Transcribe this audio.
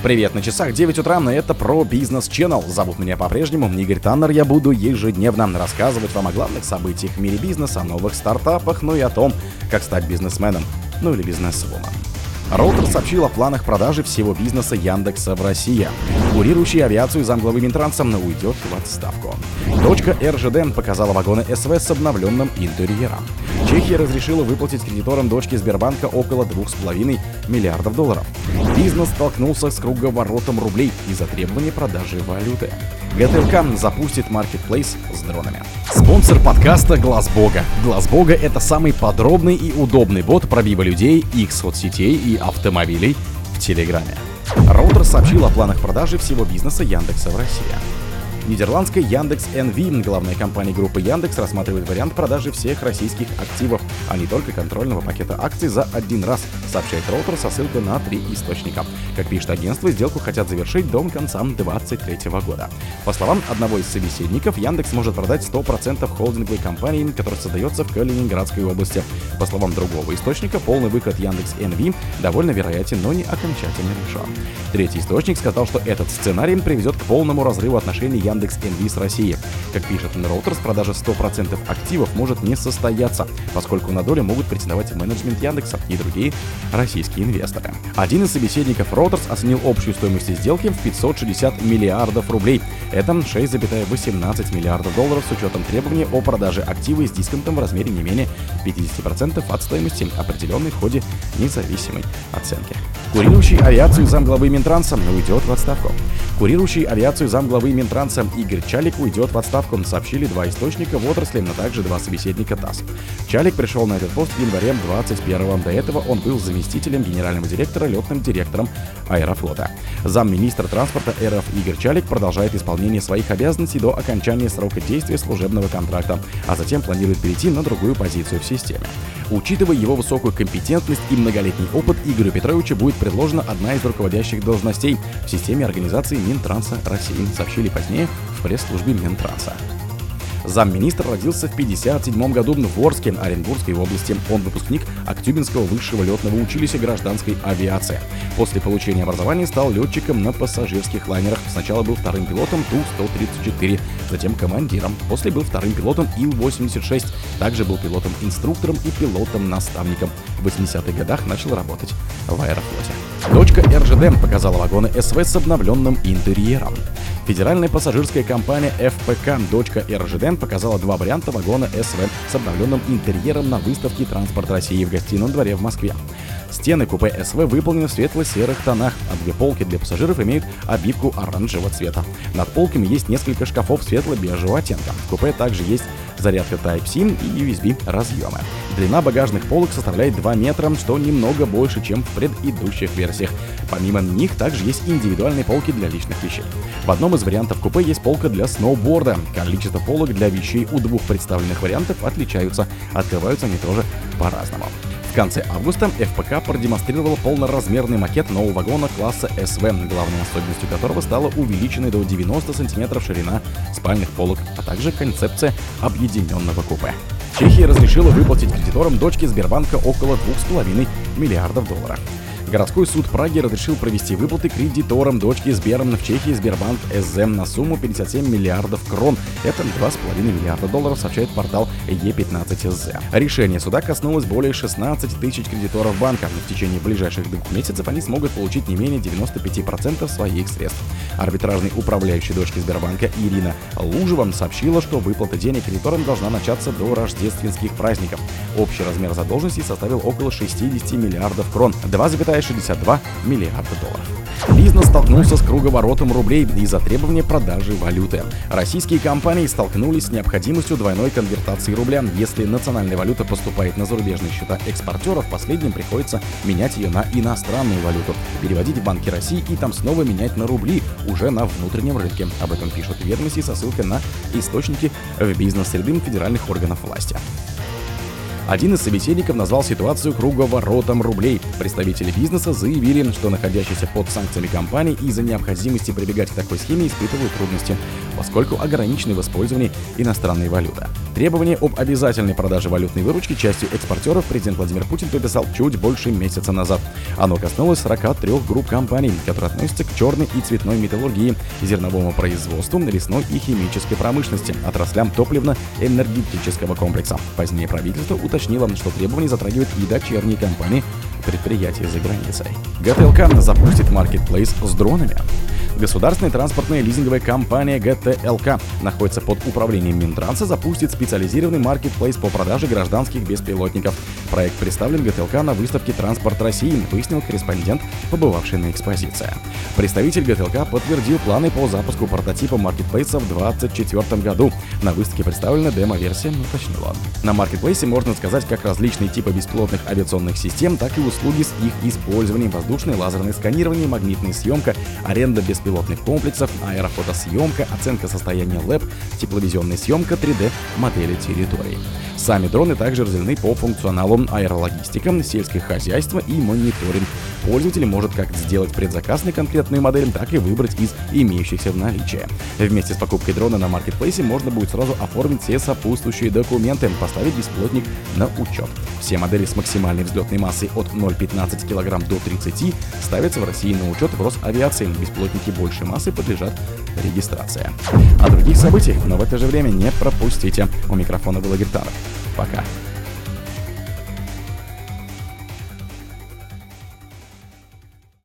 Привет, на часах 9 утра, и это про бизнес Channel. Зовут меня по-прежнему Игорь Таннер. Я буду ежедневно рассказывать вам о главных событиях в мире бизнеса, о новых стартапах, ну и о том, как стать бизнесменом, ну или бизнесвумен. Роутер сообщил о планах продажи всего бизнеса Яндекса в России. Курирующий авиацию замглавы Минтранса уйдет в отставку. Дочка РЖД показала вагоны СВ с обновленным интерьером. Чехия разрешила выплатить кредиторам дочки Сбербанка около 2,5 миллиардов долларов. Бизнес столкнулся с круговоротом рублей из-за требования продажи валюты. ГТЛК запустит маркетплейс с дронами. Спонсор подкаста Глаз Бога. Глаз Бога это самый подробный и удобный бот пробива людей, их соцсетей и автомобилей в Телеграме. Роутер сообщил о планах продажи всего бизнеса Яндекса в России. Нидерландская Яндекс NV, главная компания группы Яндекс, рассматривает вариант продажи всех российских активов, а не только контрольного пакета акций за один раз, сообщает Роутер со ссылкой на три источника. Как пишет агентство, сделку хотят завершить до конца 2023 года. По словам одного из собеседников, Яндекс может продать 100% холдинговой компании, которая создается в Калининградской области. По словам другого источника, полный выход Яндекс NV довольно вероятен, но не окончательно решен. Третий источник сказал, что этот сценарий приведет к полному разрыву отношений Яндекс Яндекс Инвиз России. Как пишет Reuters, продажа 100% активов может не состояться, поскольку на долю могут претендовать менеджмент Яндекса и другие российские инвесторы. Один из собеседников Reuters оценил общую стоимость сделки в 560 миллиардов рублей. Это 6,18 миллиардов долларов с учетом требований о продаже активы с дисконтом в размере не менее 50% от стоимости, определенной в ходе независимой оценки. Курирующий авиацию замглавы Минтранса уйдет в отставку. Курирующий авиацию замглавы Минтранса Игорь Чалик уйдет в отставку, сообщили два источника в отрасли, но также два собеседника ТАСС. Чалик пришел на этот пост в январе 21 До этого он был заместителем генерального директора, летным директором Аэрофлота. Замминистра транспорта РФ Игорь Чалик продолжает исполнение своих обязанностей до окончания срока действия служебного контракта, а затем планирует перейти на другую позицию в системе. Учитывая его высокую компетентность и многолетний опыт, Игорю Петровичу будет предложена одна из руководящих должностей в системе организации Минтранса России, сообщили позднее в пресс-службе Минтранса. Замминистра родился в 1957 году в Орске, Оренбургской области. Он выпускник Актюбинского высшего летного училища гражданской авиации. После получения образования стал летчиком на пассажирских лайнерах. Сначала был вторым пилотом Ту-134, затем командиром. После был вторым пилотом Ил-86. Также был пилотом-инструктором и пилотом-наставником. В 80-х годах начал работать в аэрофлоте. Дочка РЖД показала вагоны СВ с обновленным интерьером. Федеральная пассажирская компания FPK «Дочка РЖД» показала два варианта вагона СВ с обновленным интерьером на выставке «Транспорт России» в гостином дворе в Москве. Стены купе СВ выполнены в светло-серых тонах, а две полки для пассажиров имеют обивку оранжевого цвета. Над полками есть несколько шкафов светло-бежевого оттенка. В купе также есть зарядка Type-C и USB разъемы. Длина багажных полок составляет 2 метра, что немного больше, чем в предыдущих версиях. Помимо них также есть индивидуальные полки для личных вещей. В одном из вариантов купе есть полка для сноуборда. Количество полок для вещей у двух представленных вариантов отличаются. Открываются они тоже по-разному. Конце августа ФПК продемонстрировала полноразмерный макет нового вагона класса СВ, главной особенностью которого стала увеличенная до 90 см ширина спальных полок, а также концепция объединенного купе. Чехия разрешила выплатить кредиторам дочки Сбербанка около 2,5 миллиардов долларов. Городской суд Праги разрешил провести выплаты кредиторам дочки Сбером в Чехии Сбербанк СЗМ на сумму 57 миллиардов крон. Это 2,5 миллиарда долларов, сообщает портал Е15СЗ. Решение суда коснулось более 16 тысяч кредиторов банка. В течение ближайших двух месяцев они смогут получить не менее 95% своих средств. Арбитражный управляющий дочки Сбербанка Ирина Лужева сообщила, что выплата денег кредиторам должна начаться до рождественских праздников. Общий размер задолженности составил около 60 миллиардов крон, 2,5 62 миллиарда долларов. Бизнес столкнулся с круговоротом рублей из-за требования продажи валюты. Российские компании столкнулись с необходимостью двойной конвертации рубля. Если национальная валюта поступает на зарубежные счета экспортеров, последним приходится менять ее на иностранную валюту, переводить в банки России и там снова менять на рубли уже на внутреннем рынке. Об этом пишут ведомости со ссылкой на источники в бизнес-среды федеральных органов власти. Один из собеседников назвал ситуацию круговоротом рублей. Представители бизнеса заявили, что находящиеся под санкциями компании из-за необходимости прибегать к такой схеме испытывают трудности, поскольку ограничены в использовании иностранной валюты. Требование об обязательной продаже валютной выручки частью экспортеров президент Владимир Путин подписал чуть больше месяца назад. Оно коснулось 43 групп компаний, которые относятся к черной и цветной металлургии, зерновому производству, лесной и химической промышленности, отраслям топливно-энергетического комплекса. Позднее правительство уточнило, что требования затрагивают и дочерние компании предприятий за границей. ГТЛК запустит маркетплейс с дронами. Государственная транспортная лизинговая компания ГТЛК находится под управлением Минтранса, запустит специализированный маркетплейс по продаже гражданских беспилотников. Проект представлен ГТЛК на выставке «Транспорт России», выяснил корреспондент, побывавший на экспозиции. Представитель ГТЛК подтвердил планы по запуску прототипа маркетплейса в 2024 году. На выставке представлена демо-версия, уточнил он. На маркетплейсе можно сказать как различные типы беспилотных авиационных систем, так и услуги с их использованием, воздушное лазерное сканирование, магнитная съемка, аренда беспилотных беспилотных комплексов, аэрофотосъемка, оценка состояния ЛЭП, тепловизионная съемка 3D модели территорий. Сами дроны также разделены по функционалу аэрологистика, сельское хозяйство и мониторинг. Пользователь может как сделать предзаказ на конкретную модель, так и выбрать из имеющихся в наличии. Вместе с покупкой дрона на маркетплейсе можно будет сразу оформить все сопутствующие документы, поставить бесплотник на учет. Все модели с максимальной взлетной массой от 0,15 кг до 30 ставятся в России на учет в Росавиации. Бесплотники большей массы подлежат регистрации. О других событиях, но в это же время не пропустите. У микрофона был Гертанов. Пока.